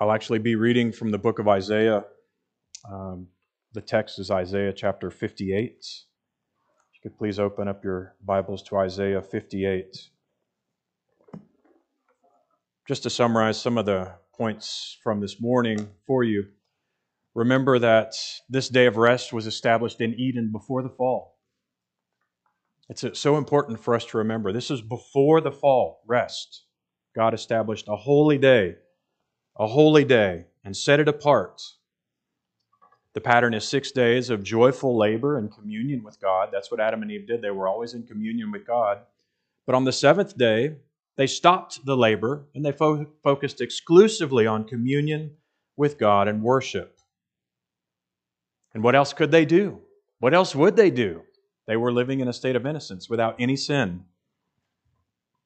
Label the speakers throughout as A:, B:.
A: I'll actually be reading from the book of Isaiah. Um, the text is Isaiah chapter 58. If you could please open up your Bibles to Isaiah 58. Just to summarize some of the points from this morning for you, remember that this day of rest was established in Eden before the fall. It's so important for us to remember. This is before the fall, rest. God established a holy day, a holy day, and set it apart. The pattern is six days of joyful labor and communion with God. That's what Adam and Eve did. They were always in communion with God. But on the seventh day, they stopped the labor and they fo- focused exclusively on communion with God and worship. And what else could they do? What else would they do? They were living in a state of innocence without any sin.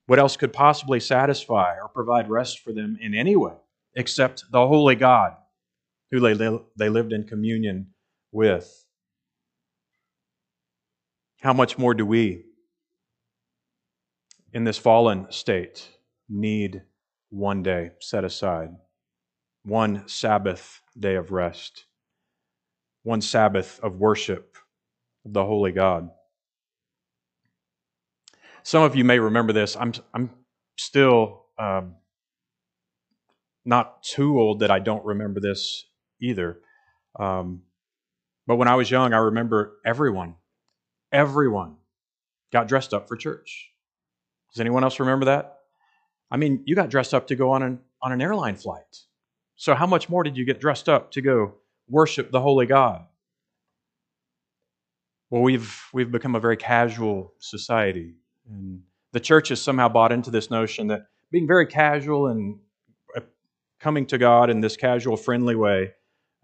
A: What else could possibly satisfy or provide rest for them in any way except the holy God who they lived in communion with? How much more do we, in this fallen state, need one day set aside, one Sabbath day of rest, one Sabbath of worship of the holy God. Some of you may remember this. I'm, I'm still um, not too old that I don't remember this either. Um, but when I was young, I remember everyone, everyone got dressed up for church. Does anyone else remember that? I mean, you got dressed up to go on an, on an airline flight. So, how much more did you get dressed up to go worship the Holy God? Well, we've, we've become a very casual society. And the church has somehow bought into this notion that being very casual and coming to God in this casual, friendly way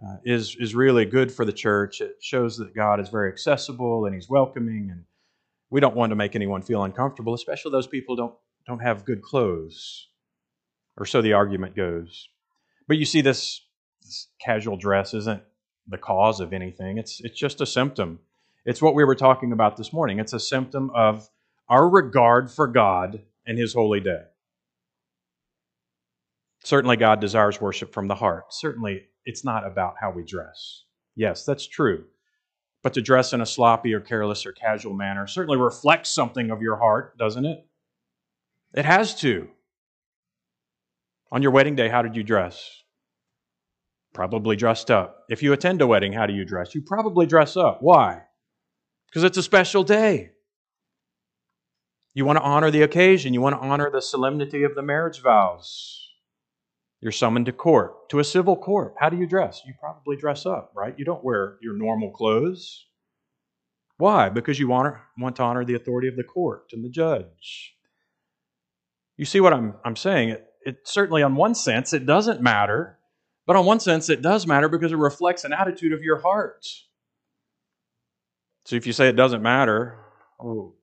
A: uh, is, is really good for the church. It shows that God is very accessible and He's welcoming, and we don't want to make anyone feel uncomfortable, especially those people don't, don't have good clothes, or so the argument goes. But you see, this, this casual dress isn't the cause of anything, it's, it's just a symptom it's what we were talking about this morning. It's a symptom of our regard for God and His holy day. Certainly, God desires worship from the heart. Certainly, it's not about how we dress. Yes, that's true. But to dress in a sloppy or careless or casual manner certainly reflects something of your heart, doesn't it? It has to. On your wedding day, how did you dress? Probably dressed up. If you attend a wedding, how do you dress? You probably dress up. Why? because it's a special day. You want to honor the occasion, you want to honor the solemnity of the marriage vows. You're summoned to court, to a civil court. How do you dress? You probably dress up, right? You don't wear your normal clothes. Why? Because you want, want to honor the authority of the court and the judge. You see what I'm, I'm saying? It, it certainly, on one sense, it doesn't matter, but on one sense, it does matter because it reflects an attitude of your heart. So if you say it doesn't matter, oh,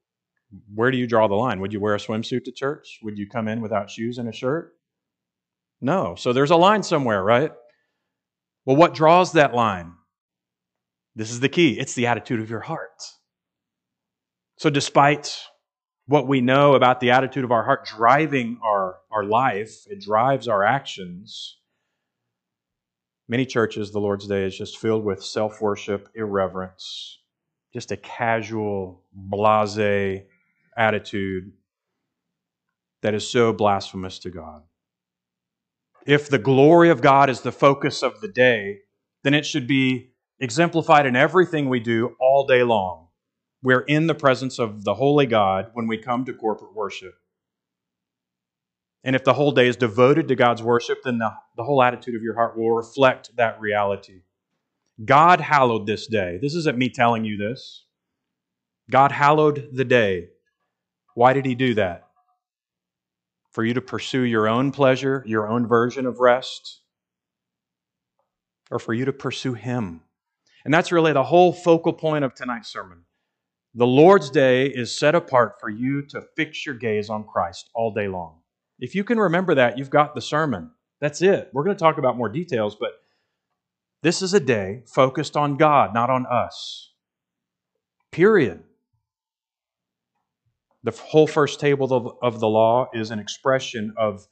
A: where do you draw the line? Would you wear a swimsuit to church? Would you come in without shoes and a shirt? No. So there's a line somewhere, right? Well, what draws that line? This is the key it's the attitude of your heart. So, despite what we know about the attitude of our heart driving our, our life, it drives our actions. Many churches, the Lord's Day is just filled with self worship, irreverence, just a casual, blase attitude that is so blasphemous to God. If the glory of God is the focus of the day, then it should be exemplified in everything we do all day long. We're in the presence of the holy God when we come to corporate worship. And if the whole day is devoted to God's worship, then the, the whole attitude of your heart will reflect that reality. God hallowed this day. This isn't me telling you this. God hallowed the day. Why did he do that? For you to pursue your own pleasure, your own version of rest, or for you to pursue him? And that's really the whole focal point of tonight's sermon. The Lord's day is set apart for you to fix your gaze on Christ all day long. If you can remember that, you've got the sermon. That's it. We're going to talk about more details, but this is a day focused on God, not on us. Period. The whole first table of the law is an expression of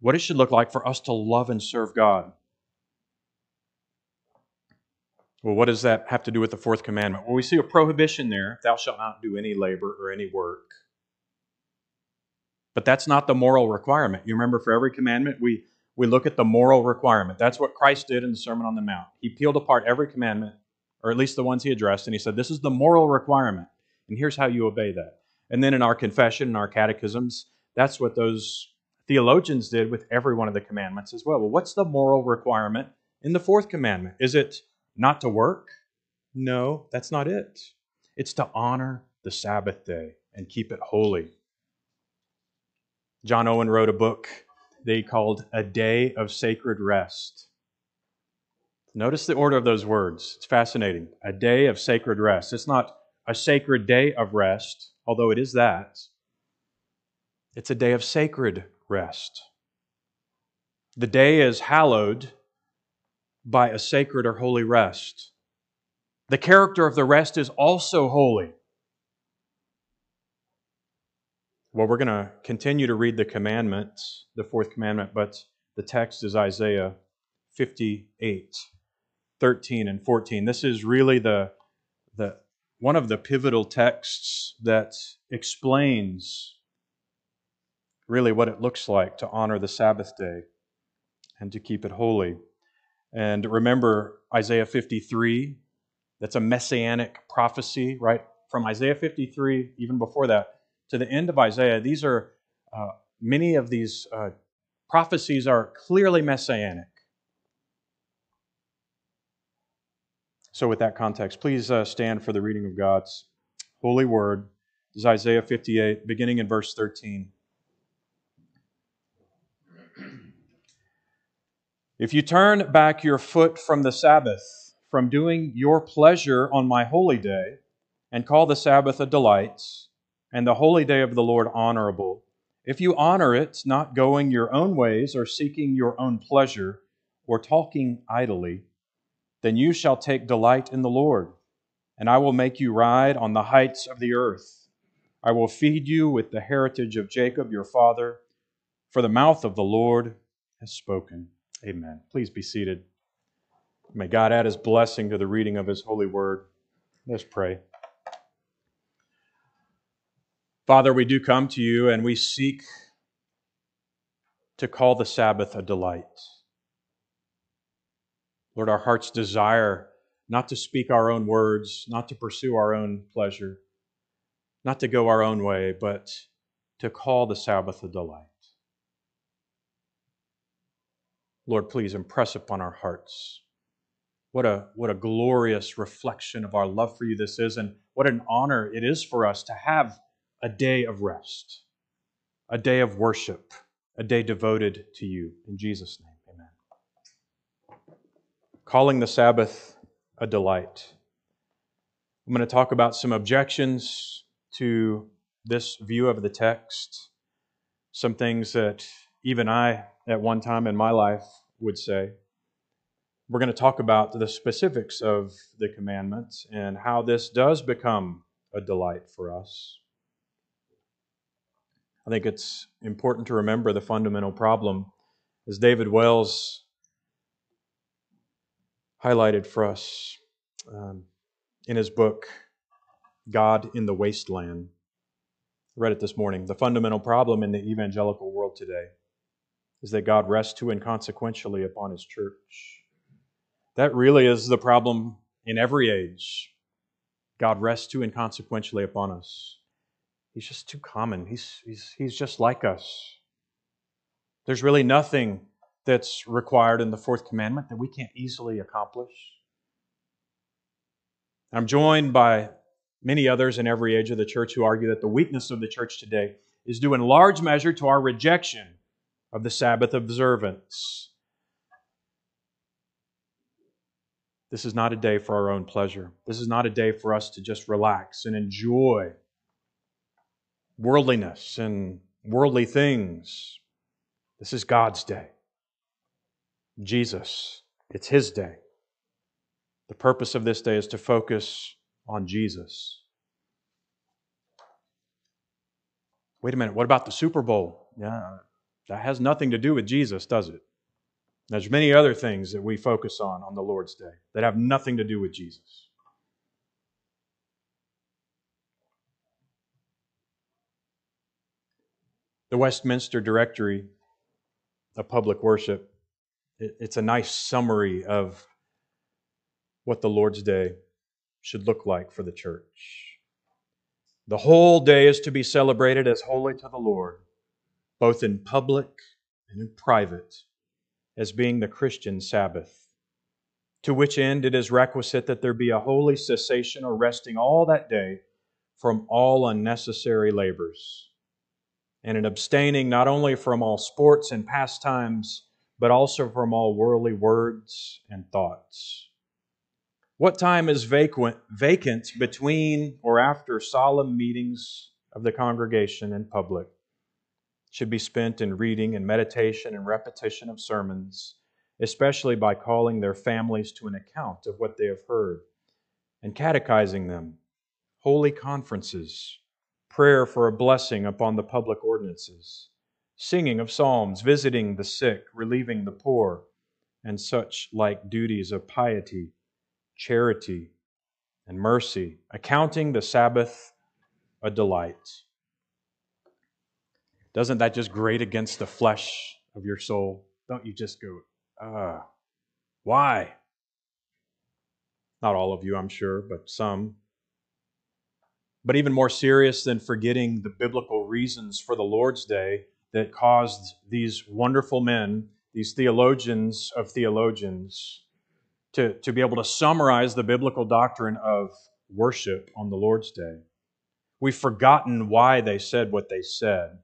A: what it should look like for us to love and serve God. Well, what does that have to do with the fourth commandment? Well, we see a prohibition there thou shalt not do any labor or any work. But that's not the moral requirement. You remember, for every commandment, we, we look at the moral requirement. That's what Christ did in the Sermon on the Mount. He peeled apart every commandment, or at least the ones he addressed, and he said, This is the moral requirement, and here's how you obey that. And then in our confession and our catechisms, that's what those theologians did with every one of the commandments as well. Well, what's the moral requirement in the fourth commandment? Is it not to work? No, that's not it. It's to honor the Sabbath day and keep it holy. John Owen wrote a book they called A Day of Sacred Rest. Notice the order of those words. It's fascinating. A day of sacred rest. It's not a sacred day of rest, although it is that. It's a day of sacred rest. The day is hallowed by a sacred or holy rest. The character of the rest is also holy. Well, we're going to continue to read the commandments, the fourth commandment, but the text is Isaiah 58, 13 and 14. This is really the, the one of the pivotal texts that explains really what it looks like to honor the Sabbath day and to keep it holy. And remember Isaiah 53, that's a messianic prophecy, right? From Isaiah 53, even before that, to the end of Isaiah, these are uh, many of these uh, prophecies are clearly messianic. So, with that context, please uh, stand for the reading of God's holy word. This is Isaiah 58, beginning in verse 13. If you turn back your foot from the Sabbath, from doing your pleasure on my holy day, and call the Sabbath a delight, and the holy day of the Lord honorable, if you honor it, not going your own ways or seeking your own pleasure or talking idly, then you shall take delight in the Lord, and I will make you ride on the heights of the earth. I will feed you with the heritage of Jacob your father, for the mouth of the Lord has spoken. Amen. Please be seated. May God add his blessing to the reading of his holy word. Let's pray. Father, we do come to you and we seek to call the Sabbath a delight. Lord, our hearts desire not to speak our own words, not to pursue our own pleasure, not to go our own way, but to call the Sabbath a delight. Lord, please impress upon our hearts. What a, what a glorious reflection of our love for you this is, and what an honor it is for us to have a day of rest, a day of worship, a day devoted to you. In Jesus' name. Calling the Sabbath a delight. I'm going to talk about some objections to this view of the text, some things that even I at one time in my life would say. We're going to talk about the specifics of the commandments and how this does become a delight for us. I think it's important to remember the fundamental problem, as David Wells highlighted for us um, in his book, God in the Wasteland. I read it this morning. The fundamental problem in the evangelical world today is that God rests too inconsequentially upon his church. That really is the problem in every age. God rests too inconsequentially upon us. He's just too common. He's, he's, he's just like us. There's really nothing that's required in the fourth commandment that we can't easily accomplish. I'm joined by many others in every age of the church who argue that the weakness of the church today is due in large measure to our rejection of the Sabbath observance. This is not a day for our own pleasure. This is not a day for us to just relax and enjoy worldliness and worldly things. This is God's day. Jesus, it's His day. The purpose of this day is to focus on Jesus. Wait a minute, what about the Super Bowl? Yeah, That has nothing to do with Jesus, does it? There's many other things that we focus on on the Lord's Day that have nothing to do with Jesus. The Westminster Directory of Public Worship, it's a nice summary of what the Lord's Day should look like for the church. The whole day is to be celebrated as holy to the Lord, both in public and in private as being the Christian Sabbath, to which end it is requisite that there be a holy cessation or resting all that day from all unnecessary labors, and an abstaining not only from all sports and pastimes, but also from all worldly words and thoughts. What time is vacant, vacant between or after solemn meetings of the congregation in public? should be spent in reading and meditation and repetition of sermons, especially by calling their families to an account of what they have heard and catechizing them, holy conferences, prayer for a blessing upon the public ordinances, singing of psalms, visiting the sick, relieving the poor, and such like duties of piety, charity, and mercy, accounting the Sabbath a delight doesn't that just grate against the flesh of your soul? Don't you just go, ah, why? Not all of you, I'm sure, but some. But even more serious than forgetting the biblical reasons for the Lord's Day that caused these wonderful men, these theologians of theologians, to, to be able to summarize the biblical doctrine of worship on the Lord's Day. We've forgotten why they said what they said.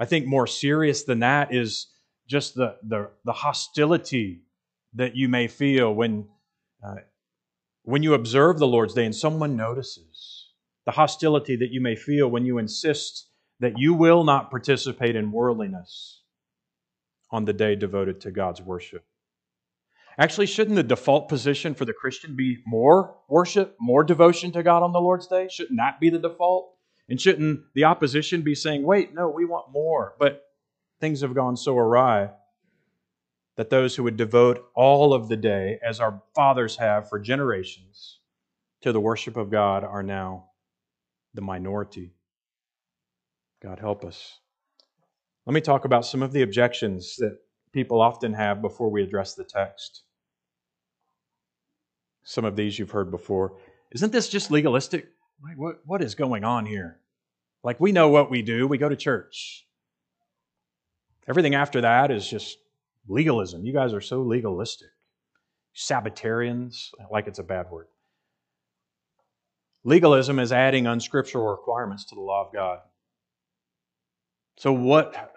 A: I think more serious than that is just the, the, the hostility that you may feel when, uh, when you observe the Lord's Day and someone notices. The hostility that you may feel when you insist that you will not participate in worldliness on the day devoted to God's worship. Actually, shouldn't the default position for the Christian be more worship, more devotion to God on the Lord's Day? Shouldn't that be the default? And shouldn't the opposition be saying, wait, no, we want more? But things have gone so awry that those who would devote all of the day, as our fathers have for generations, to the worship of God are now the minority. God help us. Let me talk about some of the objections that people often have before we address the text. Some of these you've heard before. Isn't this just legalistic? What, what is going on here? Like, we know what we do, we go to church. Everything after that is just legalism. You guys are so legalistic. Sabbatarians, like it's a bad word. Legalism is adding unscriptural requirements to the law of God. So, what,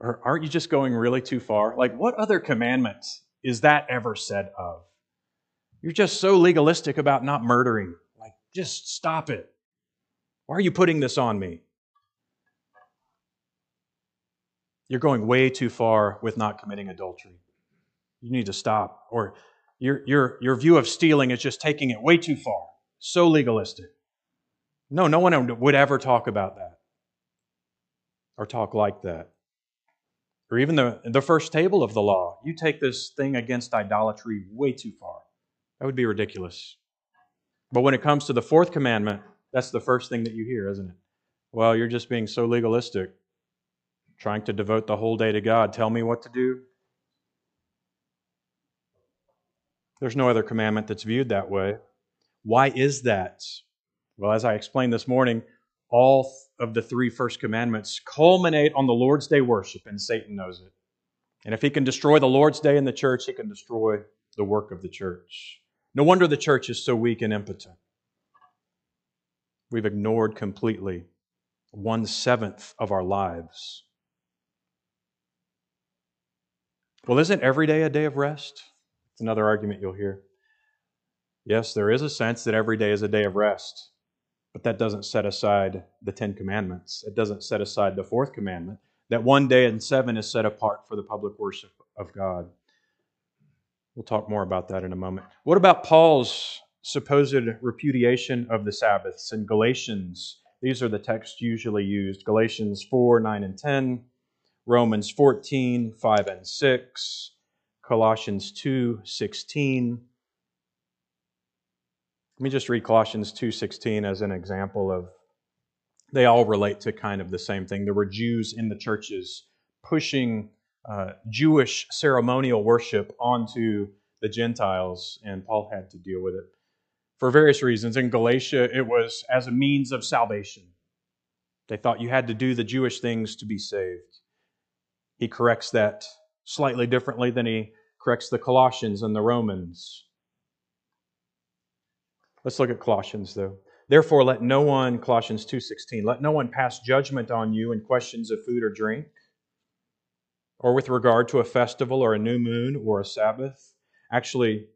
A: or aren't you just going really too far? Like, what other commandments is that ever said of? You're just so legalistic about not murdering. Like, just stop it. Why are you putting this on me? You're going way too far with not committing adultery. You need to stop. Or your, your, your view of stealing is just taking it way too far. So legalistic. No, no one would ever talk about that or talk like that. Or even the, the first table of the law. You take this thing against idolatry way too far. That would be ridiculous. But when it comes to the fourth commandment, that's the first thing that you hear, isn't it? Well, you're just being so legalistic, trying to devote the whole day to God. Tell me what to do. There's no other commandment that's viewed that way. Why is that? Well, as I explained this morning, all of the three first commandments culminate on the Lord's Day worship, and Satan knows it. And if he can destroy the Lord's Day in the church, he can destroy the work of the church. No wonder the church is so weak and impotent. We've ignored completely one seventh of our lives. Well, isn't every day a day of rest? It's another argument you'll hear. Yes, there is a sense that every day is a day of rest, but that doesn't set aside the Ten Commandments. It doesn't set aside the fourth commandment that one day in seven is set apart for the public worship of God. We'll talk more about that in a moment. What about Paul's supposed repudiation of the Sabbaths in Galatians? These are the texts usually used Galatians 4, 9, and 10, Romans 14, 5 and 6, Colossians 2, 16. Let me just read Colossians 2:16 as an example of they all relate to kind of the same thing. There were Jews in the churches pushing uh, Jewish ceremonial worship onto the Gentiles, and Paul had to deal with it for various reasons. In Galatia, it was as a means of salvation. They thought you had to do the Jewish things to be saved. He corrects that slightly differently than he corrects the Colossians and the Romans. Let's look at Colossians though. Therefore let no one Colossians 2:16 let no one pass judgment on you in questions of food or drink or with regard to a festival or a new moon or a Sabbath. Actually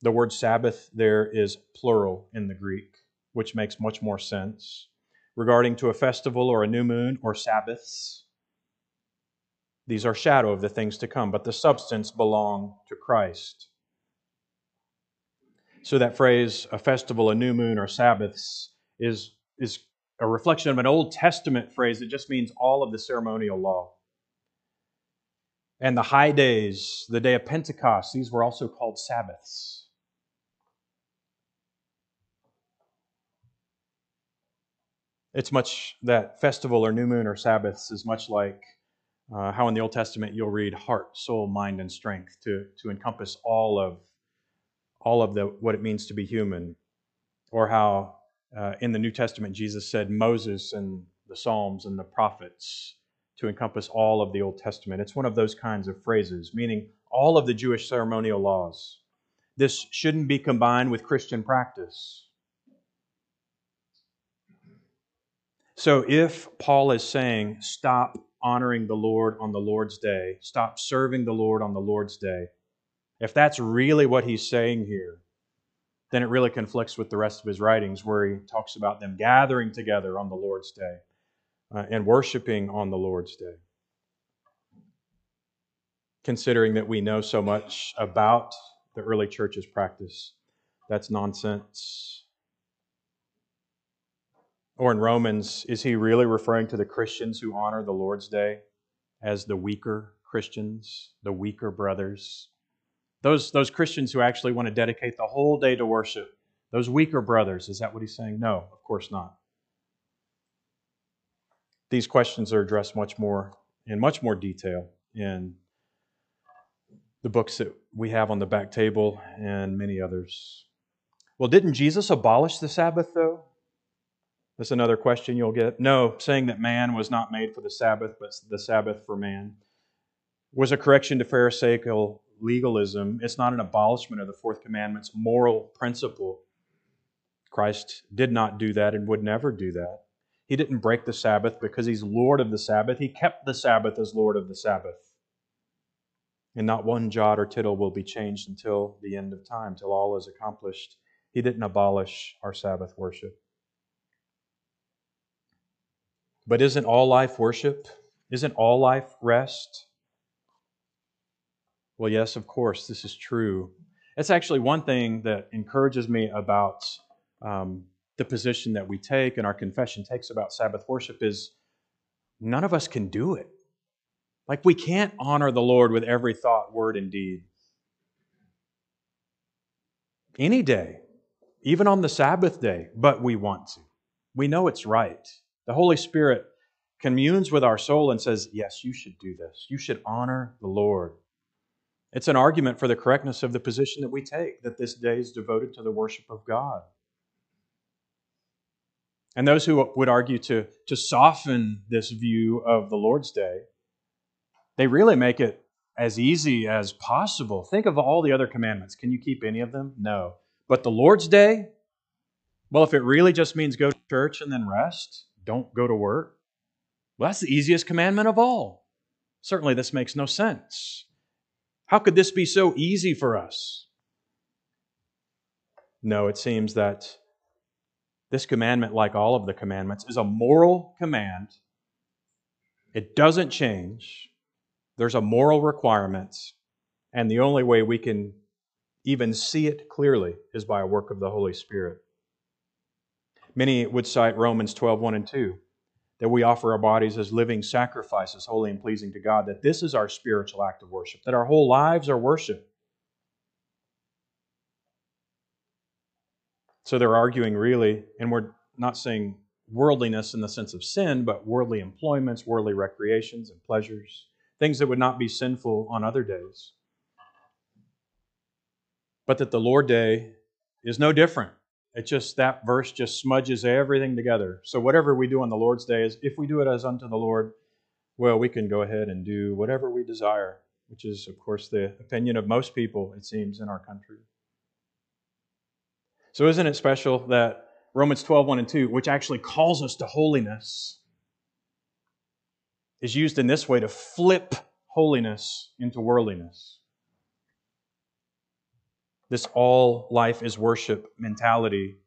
A: the word Sabbath there is plural in the Greek, which makes much more sense. Regarding to a festival or a new moon or Sabbaths, these are shadow of the things to come, but the substance belong to Christ. So that phrase, a festival, a new moon, or Sabbaths, is, is a reflection of an Old Testament phrase that just means all of the ceremonial law. And the high days, the day of Pentecost, these were also called Sabbaths. It's much that festival or new moon or Sabbaths is much like uh, how in the Old Testament you'll read heart, soul, mind, and strength to, to encompass all of all of the what it means to be human, or how uh, in the New Testament Jesus said Moses and the Psalms and the prophets to encompass all of the Old Testament. It's one of those kinds of phrases, meaning all of the Jewish ceremonial laws. This shouldn't be combined with Christian practice. So if Paul is saying, stop honoring the Lord on the Lord's day, stop serving the Lord on the Lord's day, if that's really what he's saying here, then it really conflicts with the rest of his writings where he talks about them gathering together on the Lord's day uh, and worshiping on the Lord's day. Considering that we know so much about the early church's practice, that's nonsense. Or in Romans, is he really referring to the Christians who honor the Lord's Day as the weaker Christians, the weaker brothers? Those, those Christians who actually want to dedicate the whole day to worship, those weaker brothers, is that what he's saying? No, of course not. These questions are addressed much more in much more detail in the books that we have on the back table and many others. Well, didn't Jesus abolish the Sabbath, though? That's another question you'll get. No, saying that man was not made for the Sabbath, but the Sabbath for man was a correction to Pharisaical legalism. It's not an abolishment of the fourth commandment's moral principle. Christ did not do that and would never do that. He didn't break the Sabbath because he's Lord of the Sabbath. He kept the Sabbath as Lord of the Sabbath. And not one jot or tittle will be changed until the end of time, till all is accomplished. He didn't abolish our Sabbath worship. But isn't all life worship? Isn't all life rest? Well, yes, of course, this is true. It's actually one thing that encourages me about um, the position that we take and our confession takes about Sabbath worship is none of us can do it. Like, we can't honor the Lord with every thought, word, and deed. Any day, even on the Sabbath day, but we want to. We know it's right. The Holy Spirit communes with our soul and says, Yes, you should do this. You should honor the Lord. It's an argument for the correctness of the position that we take, that this day is devoted to the worship of God. And those who would argue to, to soften this view of the Lord's Day, they really make it as easy as possible. Think of all the other commandments. Can you keep any of them? No. But the Lord's Day, well, if it really just means go to church and then rest, don't go to work. Well, that's the easiest commandment of all. Certainly, this makes no sense. How could this be so easy for us? No, it seems that this commandment, like all of the commandments, is a moral command. It doesn't change. There's a moral requirement, and the only way we can even see it clearly is by a work of the Holy Spirit. Many would cite Romans 12, 1 and 2. That we offer our bodies as living sacrifices, holy and pleasing to God, that this is our spiritual act of worship, that our whole lives are worship. So they're arguing really, and we're not saying worldliness in the sense of sin, but worldly employments, worldly recreations and pleasures, things that would not be sinful on other days. But that the Lord day is no different. It just that verse just smudges everything together. So whatever we do on the Lord's day is if we do it as unto the Lord, well, we can go ahead and do whatever we desire, which is of course the opinion of most people it seems in our country. So isn't it special that Romans 12, 1 and 2, which actually calls us to holiness, is used in this way to flip holiness into worldliness. This all life is worship mentality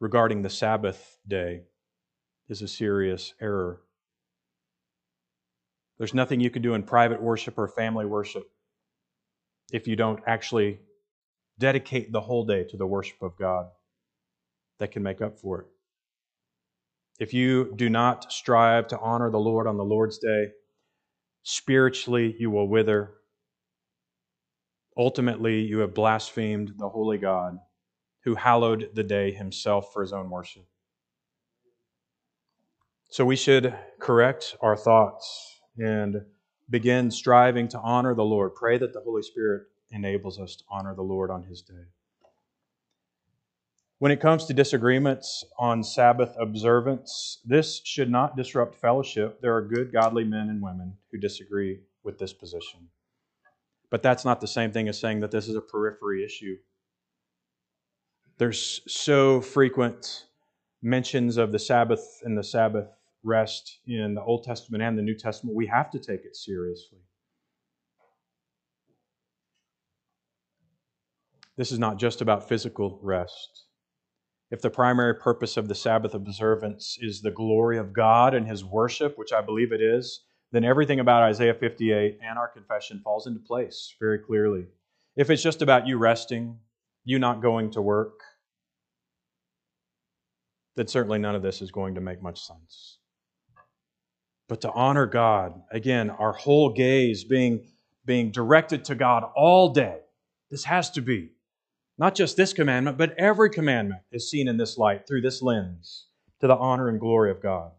A: regarding the Sabbath day is a serious error. There's nothing you can do in private worship or family worship if you don't actually dedicate the whole day to the worship of God that can make up for it. If you do not strive to honor the Lord on the Lord's day, spiritually you will wither. Ultimately, you have blasphemed the holy God who hallowed the day himself for his own worship. So we should correct our thoughts and begin striving to honor the Lord. Pray that the Holy Spirit enables us to honor the Lord on his day. When it comes to disagreements on Sabbath observance, this should not disrupt fellowship. There are good, godly men and women who disagree with this position. But that's not the same thing as saying that this is a periphery issue. There's so frequent mentions of the Sabbath and the Sabbath rest in the Old Testament and the New Testament. We have to take it seriously. This is not just about physical rest. If the primary purpose of the Sabbath observance is the glory of God and His worship, which I believe it is, then everything about Isaiah 58 and our confession falls into place very clearly. If it's just about you resting, you not going to work, then certainly none of this is going to make much sense. But to honor God, again, our whole gaze being, being directed to God all day, this has to be. Not just this commandment, but every commandment is seen in this light through this lens to the honor and glory of God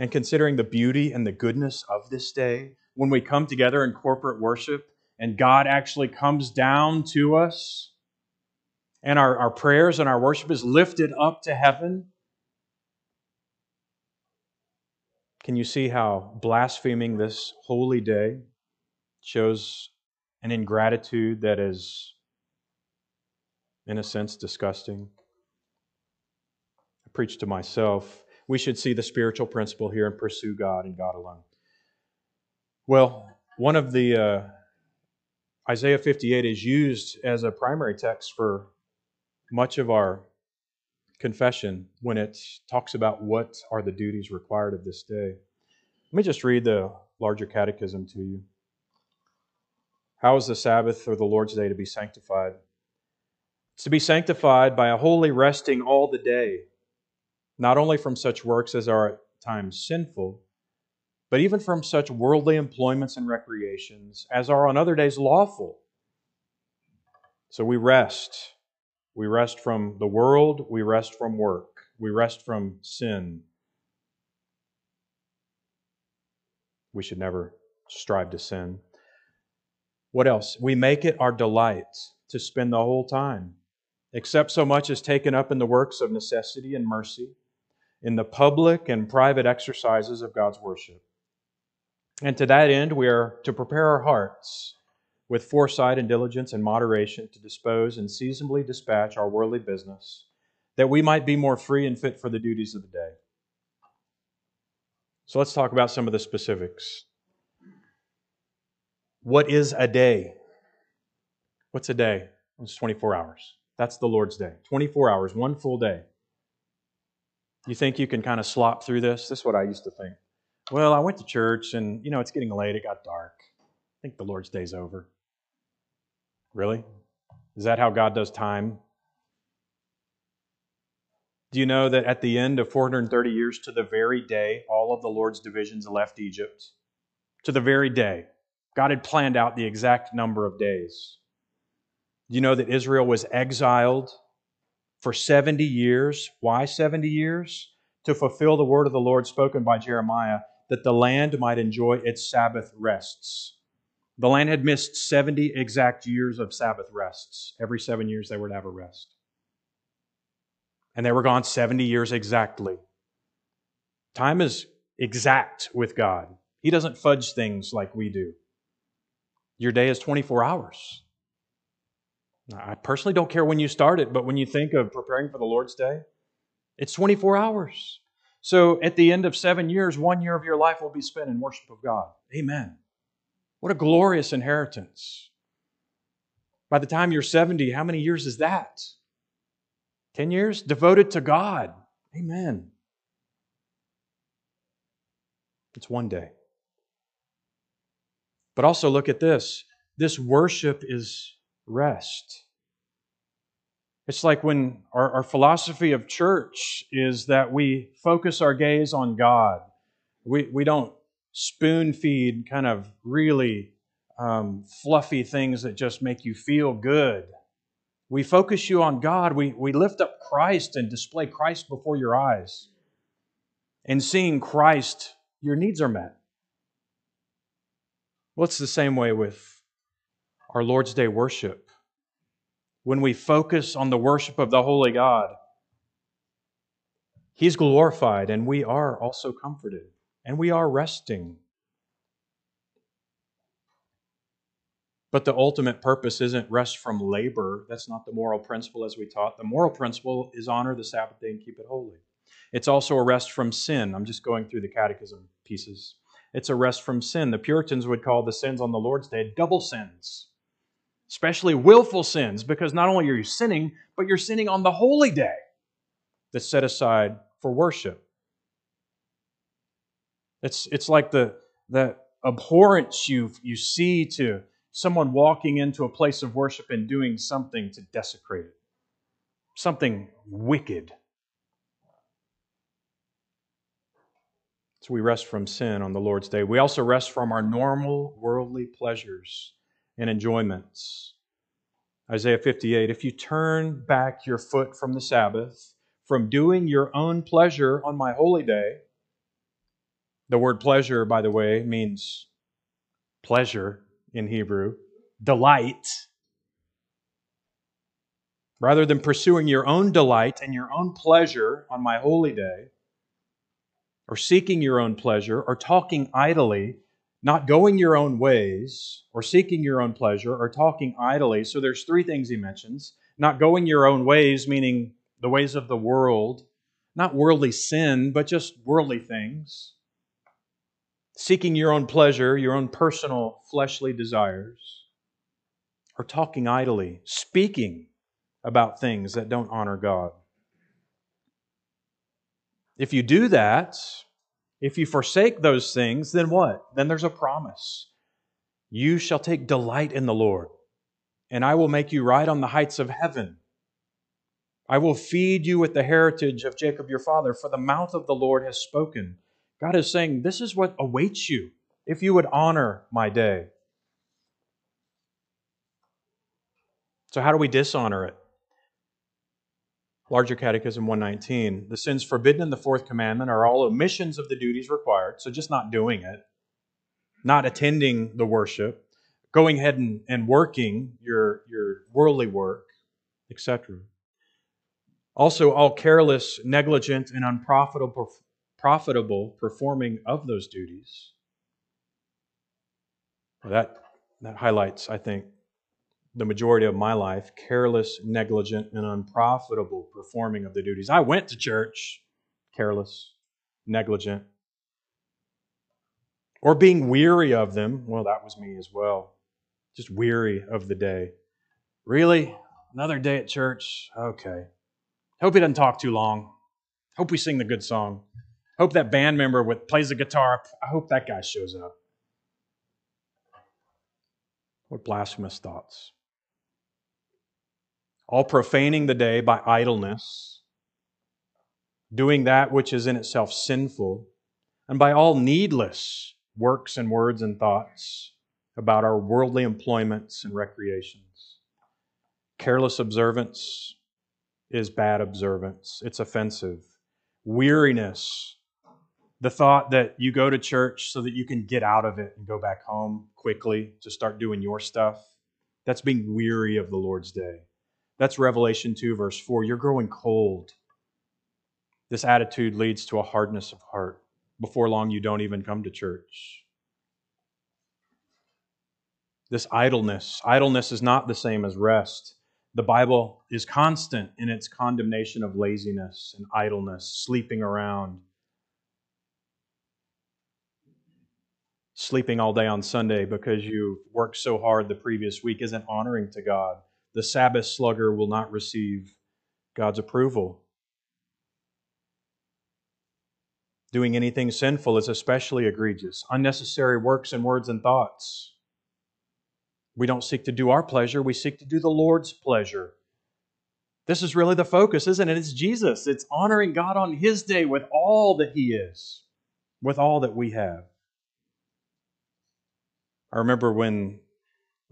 A: and considering the beauty and the goodness of this day, when we come together in corporate worship and God actually comes down to us and our, our prayers and our worship is lifted up to heaven, can you see how blaspheming this holy day shows an ingratitude that is, in a sense, disgusting? I preach to myself we should see the spiritual principle here and pursue God and God alone. Well, one of the uh, Isaiah 58 is used as a primary text for much of our confession when it talks about what are the duties required of this day. Let me just read the larger catechism to you. How is the Sabbath or the Lord's day to be sanctified? It's to be sanctified by a holy resting all the day not only from such works as are at times sinful, but even from such worldly employments and recreations as are on other days lawful. So we rest. We rest from the world, we rest from work, we rest from sin. We should never strive to sin. What else? We make it our delight to spend the whole time, except so much as taken up in the works of necessity and mercy in the public and private exercises of God's worship. And to that end, we are to prepare our hearts with foresight and diligence and moderation to dispose and seasonably dispatch our worldly business, that we might be more free and fit for the duties of the day. So let's talk about some of the specifics. What is a day? What's a day? It's 24 hours. That's the Lord's day. 24 hours, one full day. You think you can kind of slop through this? This is what I used to think. Well, I went to church and, you know, it's getting late. It got dark. I think the Lord's day's over. Really? Is that how God does time? Do you know that at the end of 430 years, to the very day, all of the Lord's divisions left Egypt? To the very day. God had planned out the exact number of days. Do you know that Israel was exiled for 70 years? Why 70 years? To fulfill the word of the Lord spoken by Jeremiah, that the land might enjoy its Sabbath rests. The land had missed 70 exact years of Sabbath rests. Every seven years they were to have a rest. And they were gone 70 years exactly. Time is exact with God. He doesn't fudge things like we do. Your day is 24 hours. I personally don't care when you start it, but when you think of preparing for the Lord's Day, it's 24 hours. So at the end of seven years, one year of your life will be spent in worship of God. Amen. What a glorious inheritance. By the time you're 70, how many years is that? 10 years? Devoted to God. Amen. It's one day. But also look at this this worship is rest. It's like when our, our, philosophy of church is that we focus our gaze on God. We, we don't spoon feed kind of really um, fluffy things that just make you feel good. We focus you on God. We, we lift up Christ and display Christ before your eyes. And seeing Christ, your needs are met. Well, it's the same way with our Lord's Day worship. When we focus on the worship of the Holy God, He's glorified and we are also comforted and we are resting. But the ultimate purpose isn't rest from labor. That's not the moral principle as we taught. The moral principle is honor the Sabbath day and keep it holy. It's also a rest from sin. I'm just going through the catechism pieces. It's a rest from sin. The Puritans would call the sins on the Lord's Day double sins, especially willful sins, because not only are you sinning, but you're sinning on the holy day that's set aside for worship. It's, it's like the, the abhorrence you, you see to someone walking into a place of worship and doing something to desecrate it, something wicked. So we rest from sin on the Lord's day. We also rest from our normal worldly pleasures and enjoyments. Isaiah 58 If you turn back your foot from the Sabbath, from doing your own pleasure on my holy day, the word pleasure, by the way, means pleasure in Hebrew, delight. Rather than pursuing your own delight and your own pleasure on my holy day, or seeking your own pleasure, or talking idly, not going your own ways, or seeking your own pleasure, or talking idly. So there's three things he mentions. Not going your own ways, meaning the ways of the world, not worldly sin, but just worldly things. Seeking your own pleasure, your own personal fleshly desires, or talking idly, speaking about things that don't honor God. If you do that, if you forsake those things, then what? Then there's a promise. You shall take delight in the Lord, and I will make you ride on the heights of heaven. I will feed you with the heritage of Jacob your father, for the mouth of the Lord has spoken. God is saying, This is what awaits you if you would honor my day. So, how do we dishonor it? Larger Catechism 119. The sins forbidden in the fourth commandment are all omissions of the duties required, so just not doing it, not attending the worship, going ahead and, and working your, your worldly work, etc. Also, all careless, negligent, and unprofitable profitable performing of those duties. That, that highlights, I think, the majority of my life careless, negligent, and unprofitable performing of the duties. I went to church careless, negligent, or being weary of them. Well, that was me as well. Just weary of the day. Really? Another day at church? Okay. Hope he doesn't talk too long. Hope we sing the good song. Hope that band member with plays the guitar. I hope that guy shows up. What blasphemous thoughts all profaning the day by idleness, doing that which is in itself sinful, and by all needless works and words and thoughts about our worldly employments and recreations. Careless observance is bad observance, it's offensive. Weariness, the thought that you go to church so that you can get out of it and go back home quickly to start doing your stuff, that's being weary of the Lord's day. That's Revelation 2, verse 4. You're growing cold. This attitude leads to a hardness of heart. Before long, you don't even come to church. This idleness. Idleness is not the same as rest. The Bible is constant in its condemnation of laziness and idleness, sleeping around, sleeping all day on Sunday because you worked so hard the previous week isn't honoring to God. The Sabbath slugger will not receive God's approval. Doing anything sinful is especially egregious. Unnecessary works and words and thoughts. We don't seek to do our pleasure, we seek to do the Lord's pleasure. This is really the focus, isn't it? It's Jesus. It's honoring God on His day with all that He is, with all that we have. I remember when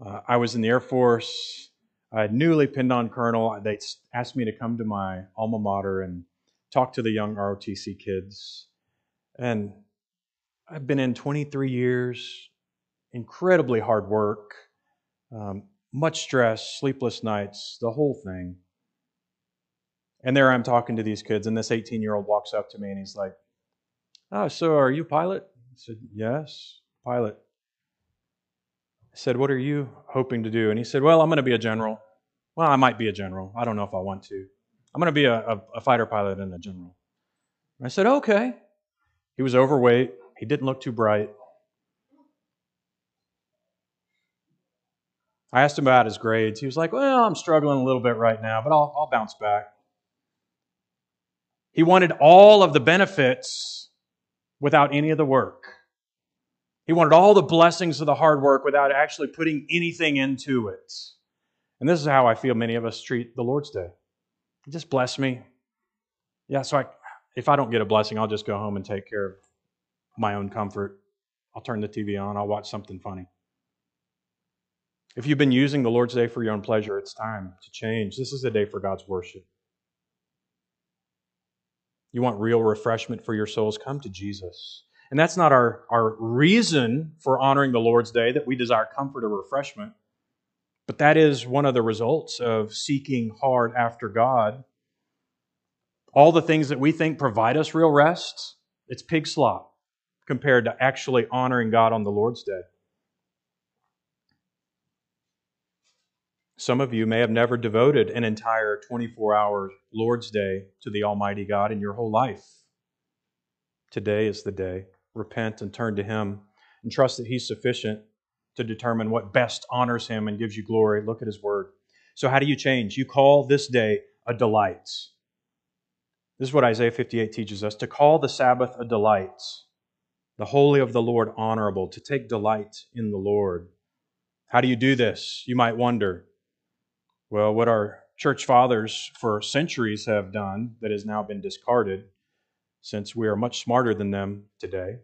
A: uh, I was in the Air Force, I had newly pinned on colonel. They asked me to come to my alma mater and talk to the young ROTC kids. And I've been in 23 years, incredibly hard work, um, much stress, sleepless nights, the whole thing. And there I'm talking to these kids, and this 18 year old walks up to me and he's like, Oh, so are you a pilot? I said, Yes, pilot. Said, What are you hoping to do? And he said, Well, I'm going to be a general. Well, I might be a general. I don't know if I want to. I'm going to be a, a, a fighter pilot and a general. And I said, Okay. He was overweight. He didn't look too bright. I asked him about his grades. He was like, Well, I'm struggling a little bit right now, but I'll, I'll bounce back. He wanted all of the benefits without any of the work. He wanted all the blessings of the hard work without actually putting anything into it. And this is how I feel many of us treat the Lord's Day. Just bless me. Yeah, so I, if I don't get a blessing, I'll just go home and take care of my own comfort. I'll turn the TV on, I'll watch something funny. If you've been using the Lord's Day for your own pleasure, it's time to change. This is a day for God's worship. You want real refreshment for your souls? Come to Jesus. And that's not our, our reason for honoring the Lord's Day, that we desire comfort or refreshment. But that is one of the results of seeking hard after God. All the things that we think provide us real rest, it's pig slop compared to actually honoring God on the Lord's Day. Some of you may have never devoted an entire 24 hour Lord's Day to the Almighty God in your whole life. Today is the day repent and turn to Him and trust that He's sufficient to determine what best honors Him and gives you glory. Look at His Word. So, how do you change? You call this day a delight. This is what Isaiah 58 teaches us to call the Sabbath a delight, the holy of the Lord honorable, to take delight in the Lord. How do you do this? You might wonder. Well, what our church fathers for centuries have done that has now been discarded since we are much smarter than them today.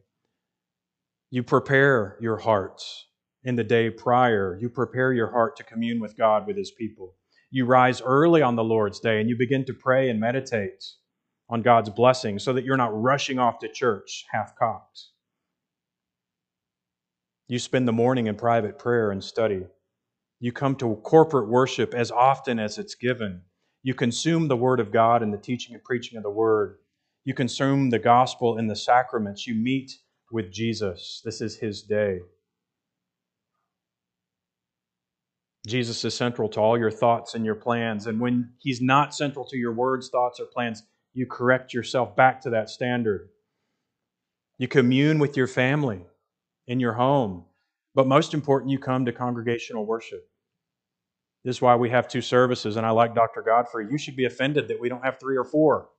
A: You prepare your hearts in the day prior. You prepare your heart to commune with God, with His people. You rise early on the Lord's day and you begin to pray and meditate on God's blessing so that you're not rushing off to church half cocked. You spend the morning in private prayer and study. You come to corporate worship as often as it's given. You consume the Word of God and the teaching and preaching of the Word you consume the gospel in the sacraments. You meet with Jesus. This is his day. Jesus is central to all your thoughts and your plans. And when he's not central to your words, thoughts, or plans, you correct yourself back to that standard. You commune with your family in your home. But most important, you come to congregational worship. This is why we have two services. And I like Dr. Godfrey. You should be offended that we don't have three or four.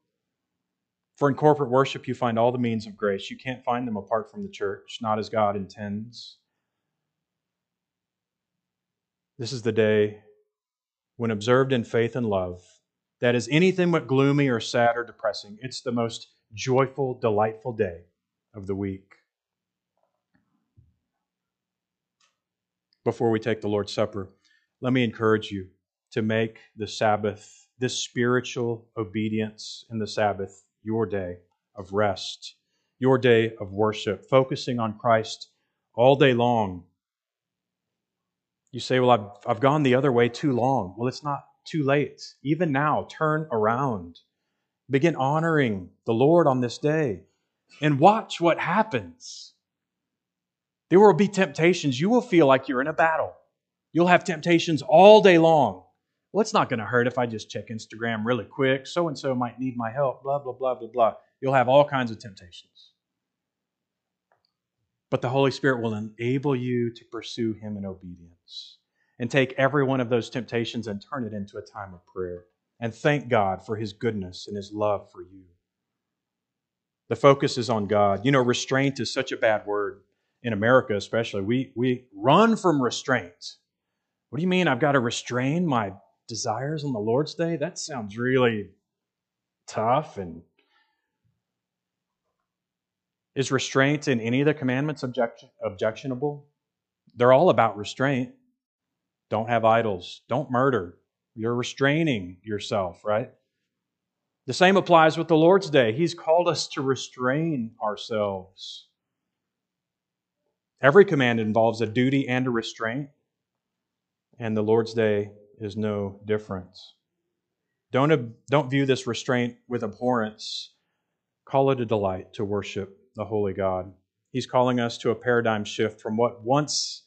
A: For in corporate worship, you find all the means of grace. You can't find them apart from the church, not as God intends. This is the day when, observed in faith and love, that is anything but gloomy or sad or depressing. It's the most joyful, delightful day of the week. Before we take the Lord's Supper, let me encourage you to make the Sabbath, this spiritual obedience in the Sabbath, your day of rest, your day of worship, focusing on Christ all day long. You say, Well, I've, I've gone the other way too long. Well, it's not too late. Even now, turn around. Begin honoring the Lord on this day and watch what happens. There will be temptations. You will feel like you're in a battle. You'll have temptations all day long. Well, it's not going to hurt if I just check Instagram really quick. So and so might need my help, blah, blah, blah, blah, blah. You'll have all kinds of temptations. But the Holy Spirit will enable you to pursue Him in obedience and take every one of those temptations and turn it into a time of prayer and thank God for His goodness and His love for you. The focus is on God. You know, restraint is such a bad word in America, especially. We, we run from restraint. What do you mean I've got to restrain my desires on the Lord's day? That sounds really tough. And is restraint in any of the commandments objection, objectionable? They're all about restraint. Don't have idols. Don't murder. You're restraining yourself, right? The same applies with the Lord's Day. He's called us to restrain ourselves. Every command involves a duty and a restraint, and the Lord's Day is no different. Don't, don't view this restraint with abhorrence. Call it a delight to worship the Holy God. He's calling us to a paradigm shift from what once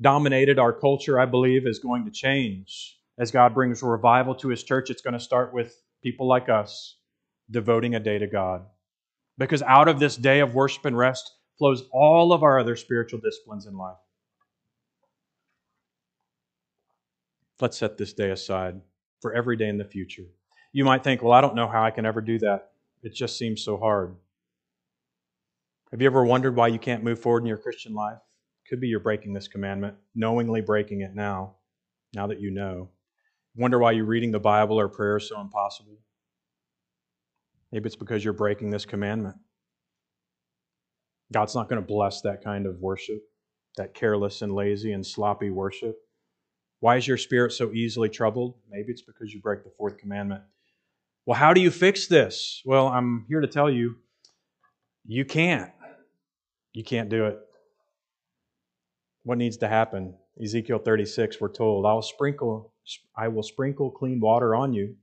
A: dominated our culture, I believe, is going to change. As God brings revival to His church, it's going to start with people like us devoting a day to God. Because out of this day of worship and rest flows all of our other spiritual disciplines in life. Let's set this day aside for every day in the future. You might think, well, I don't know how I can ever do that. It just seems so hard. Have you ever wondered why you can't move forward in your Christian life? Could be you're breaking this commandment, knowingly breaking it now, now that you know. Wonder why you're reading the Bible or prayer is so impossible? Maybe it's because you're breaking this commandment. God's not going to bless that kind of worship, that careless and lazy and sloppy worship. Why is your spirit so easily troubled? Maybe it's because you break the fourth commandment. Well, how do you fix this? Well, I'm here to tell you you can't. You can't do it. What needs to happen? Ezekiel 36, we're told, I'll sprinkle, I will sprinkle clean water on you,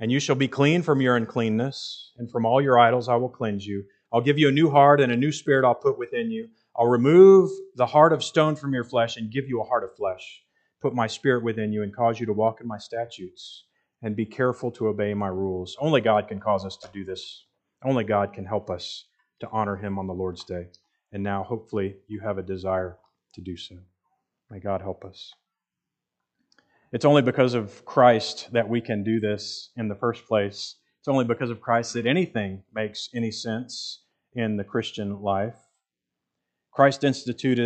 A: and you shall be clean from your uncleanness, and from all your idols I will cleanse you. I'll give you a new heart, and a new spirit I'll put within you. I'll remove the heart of stone from your flesh and give you a heart of flesh. Put my spirit within you and cause you to walk in my statutes and be careful to obey my rules. Only God can cause us to do this. Only God can help us to honor him on the Lord's day. And now, hopefully, you have a desire to do so. May God help us. It's only because of Christ that we can do this in the first place. It's only because of Christ that anything makes any sense in the Christian life. Christ instituted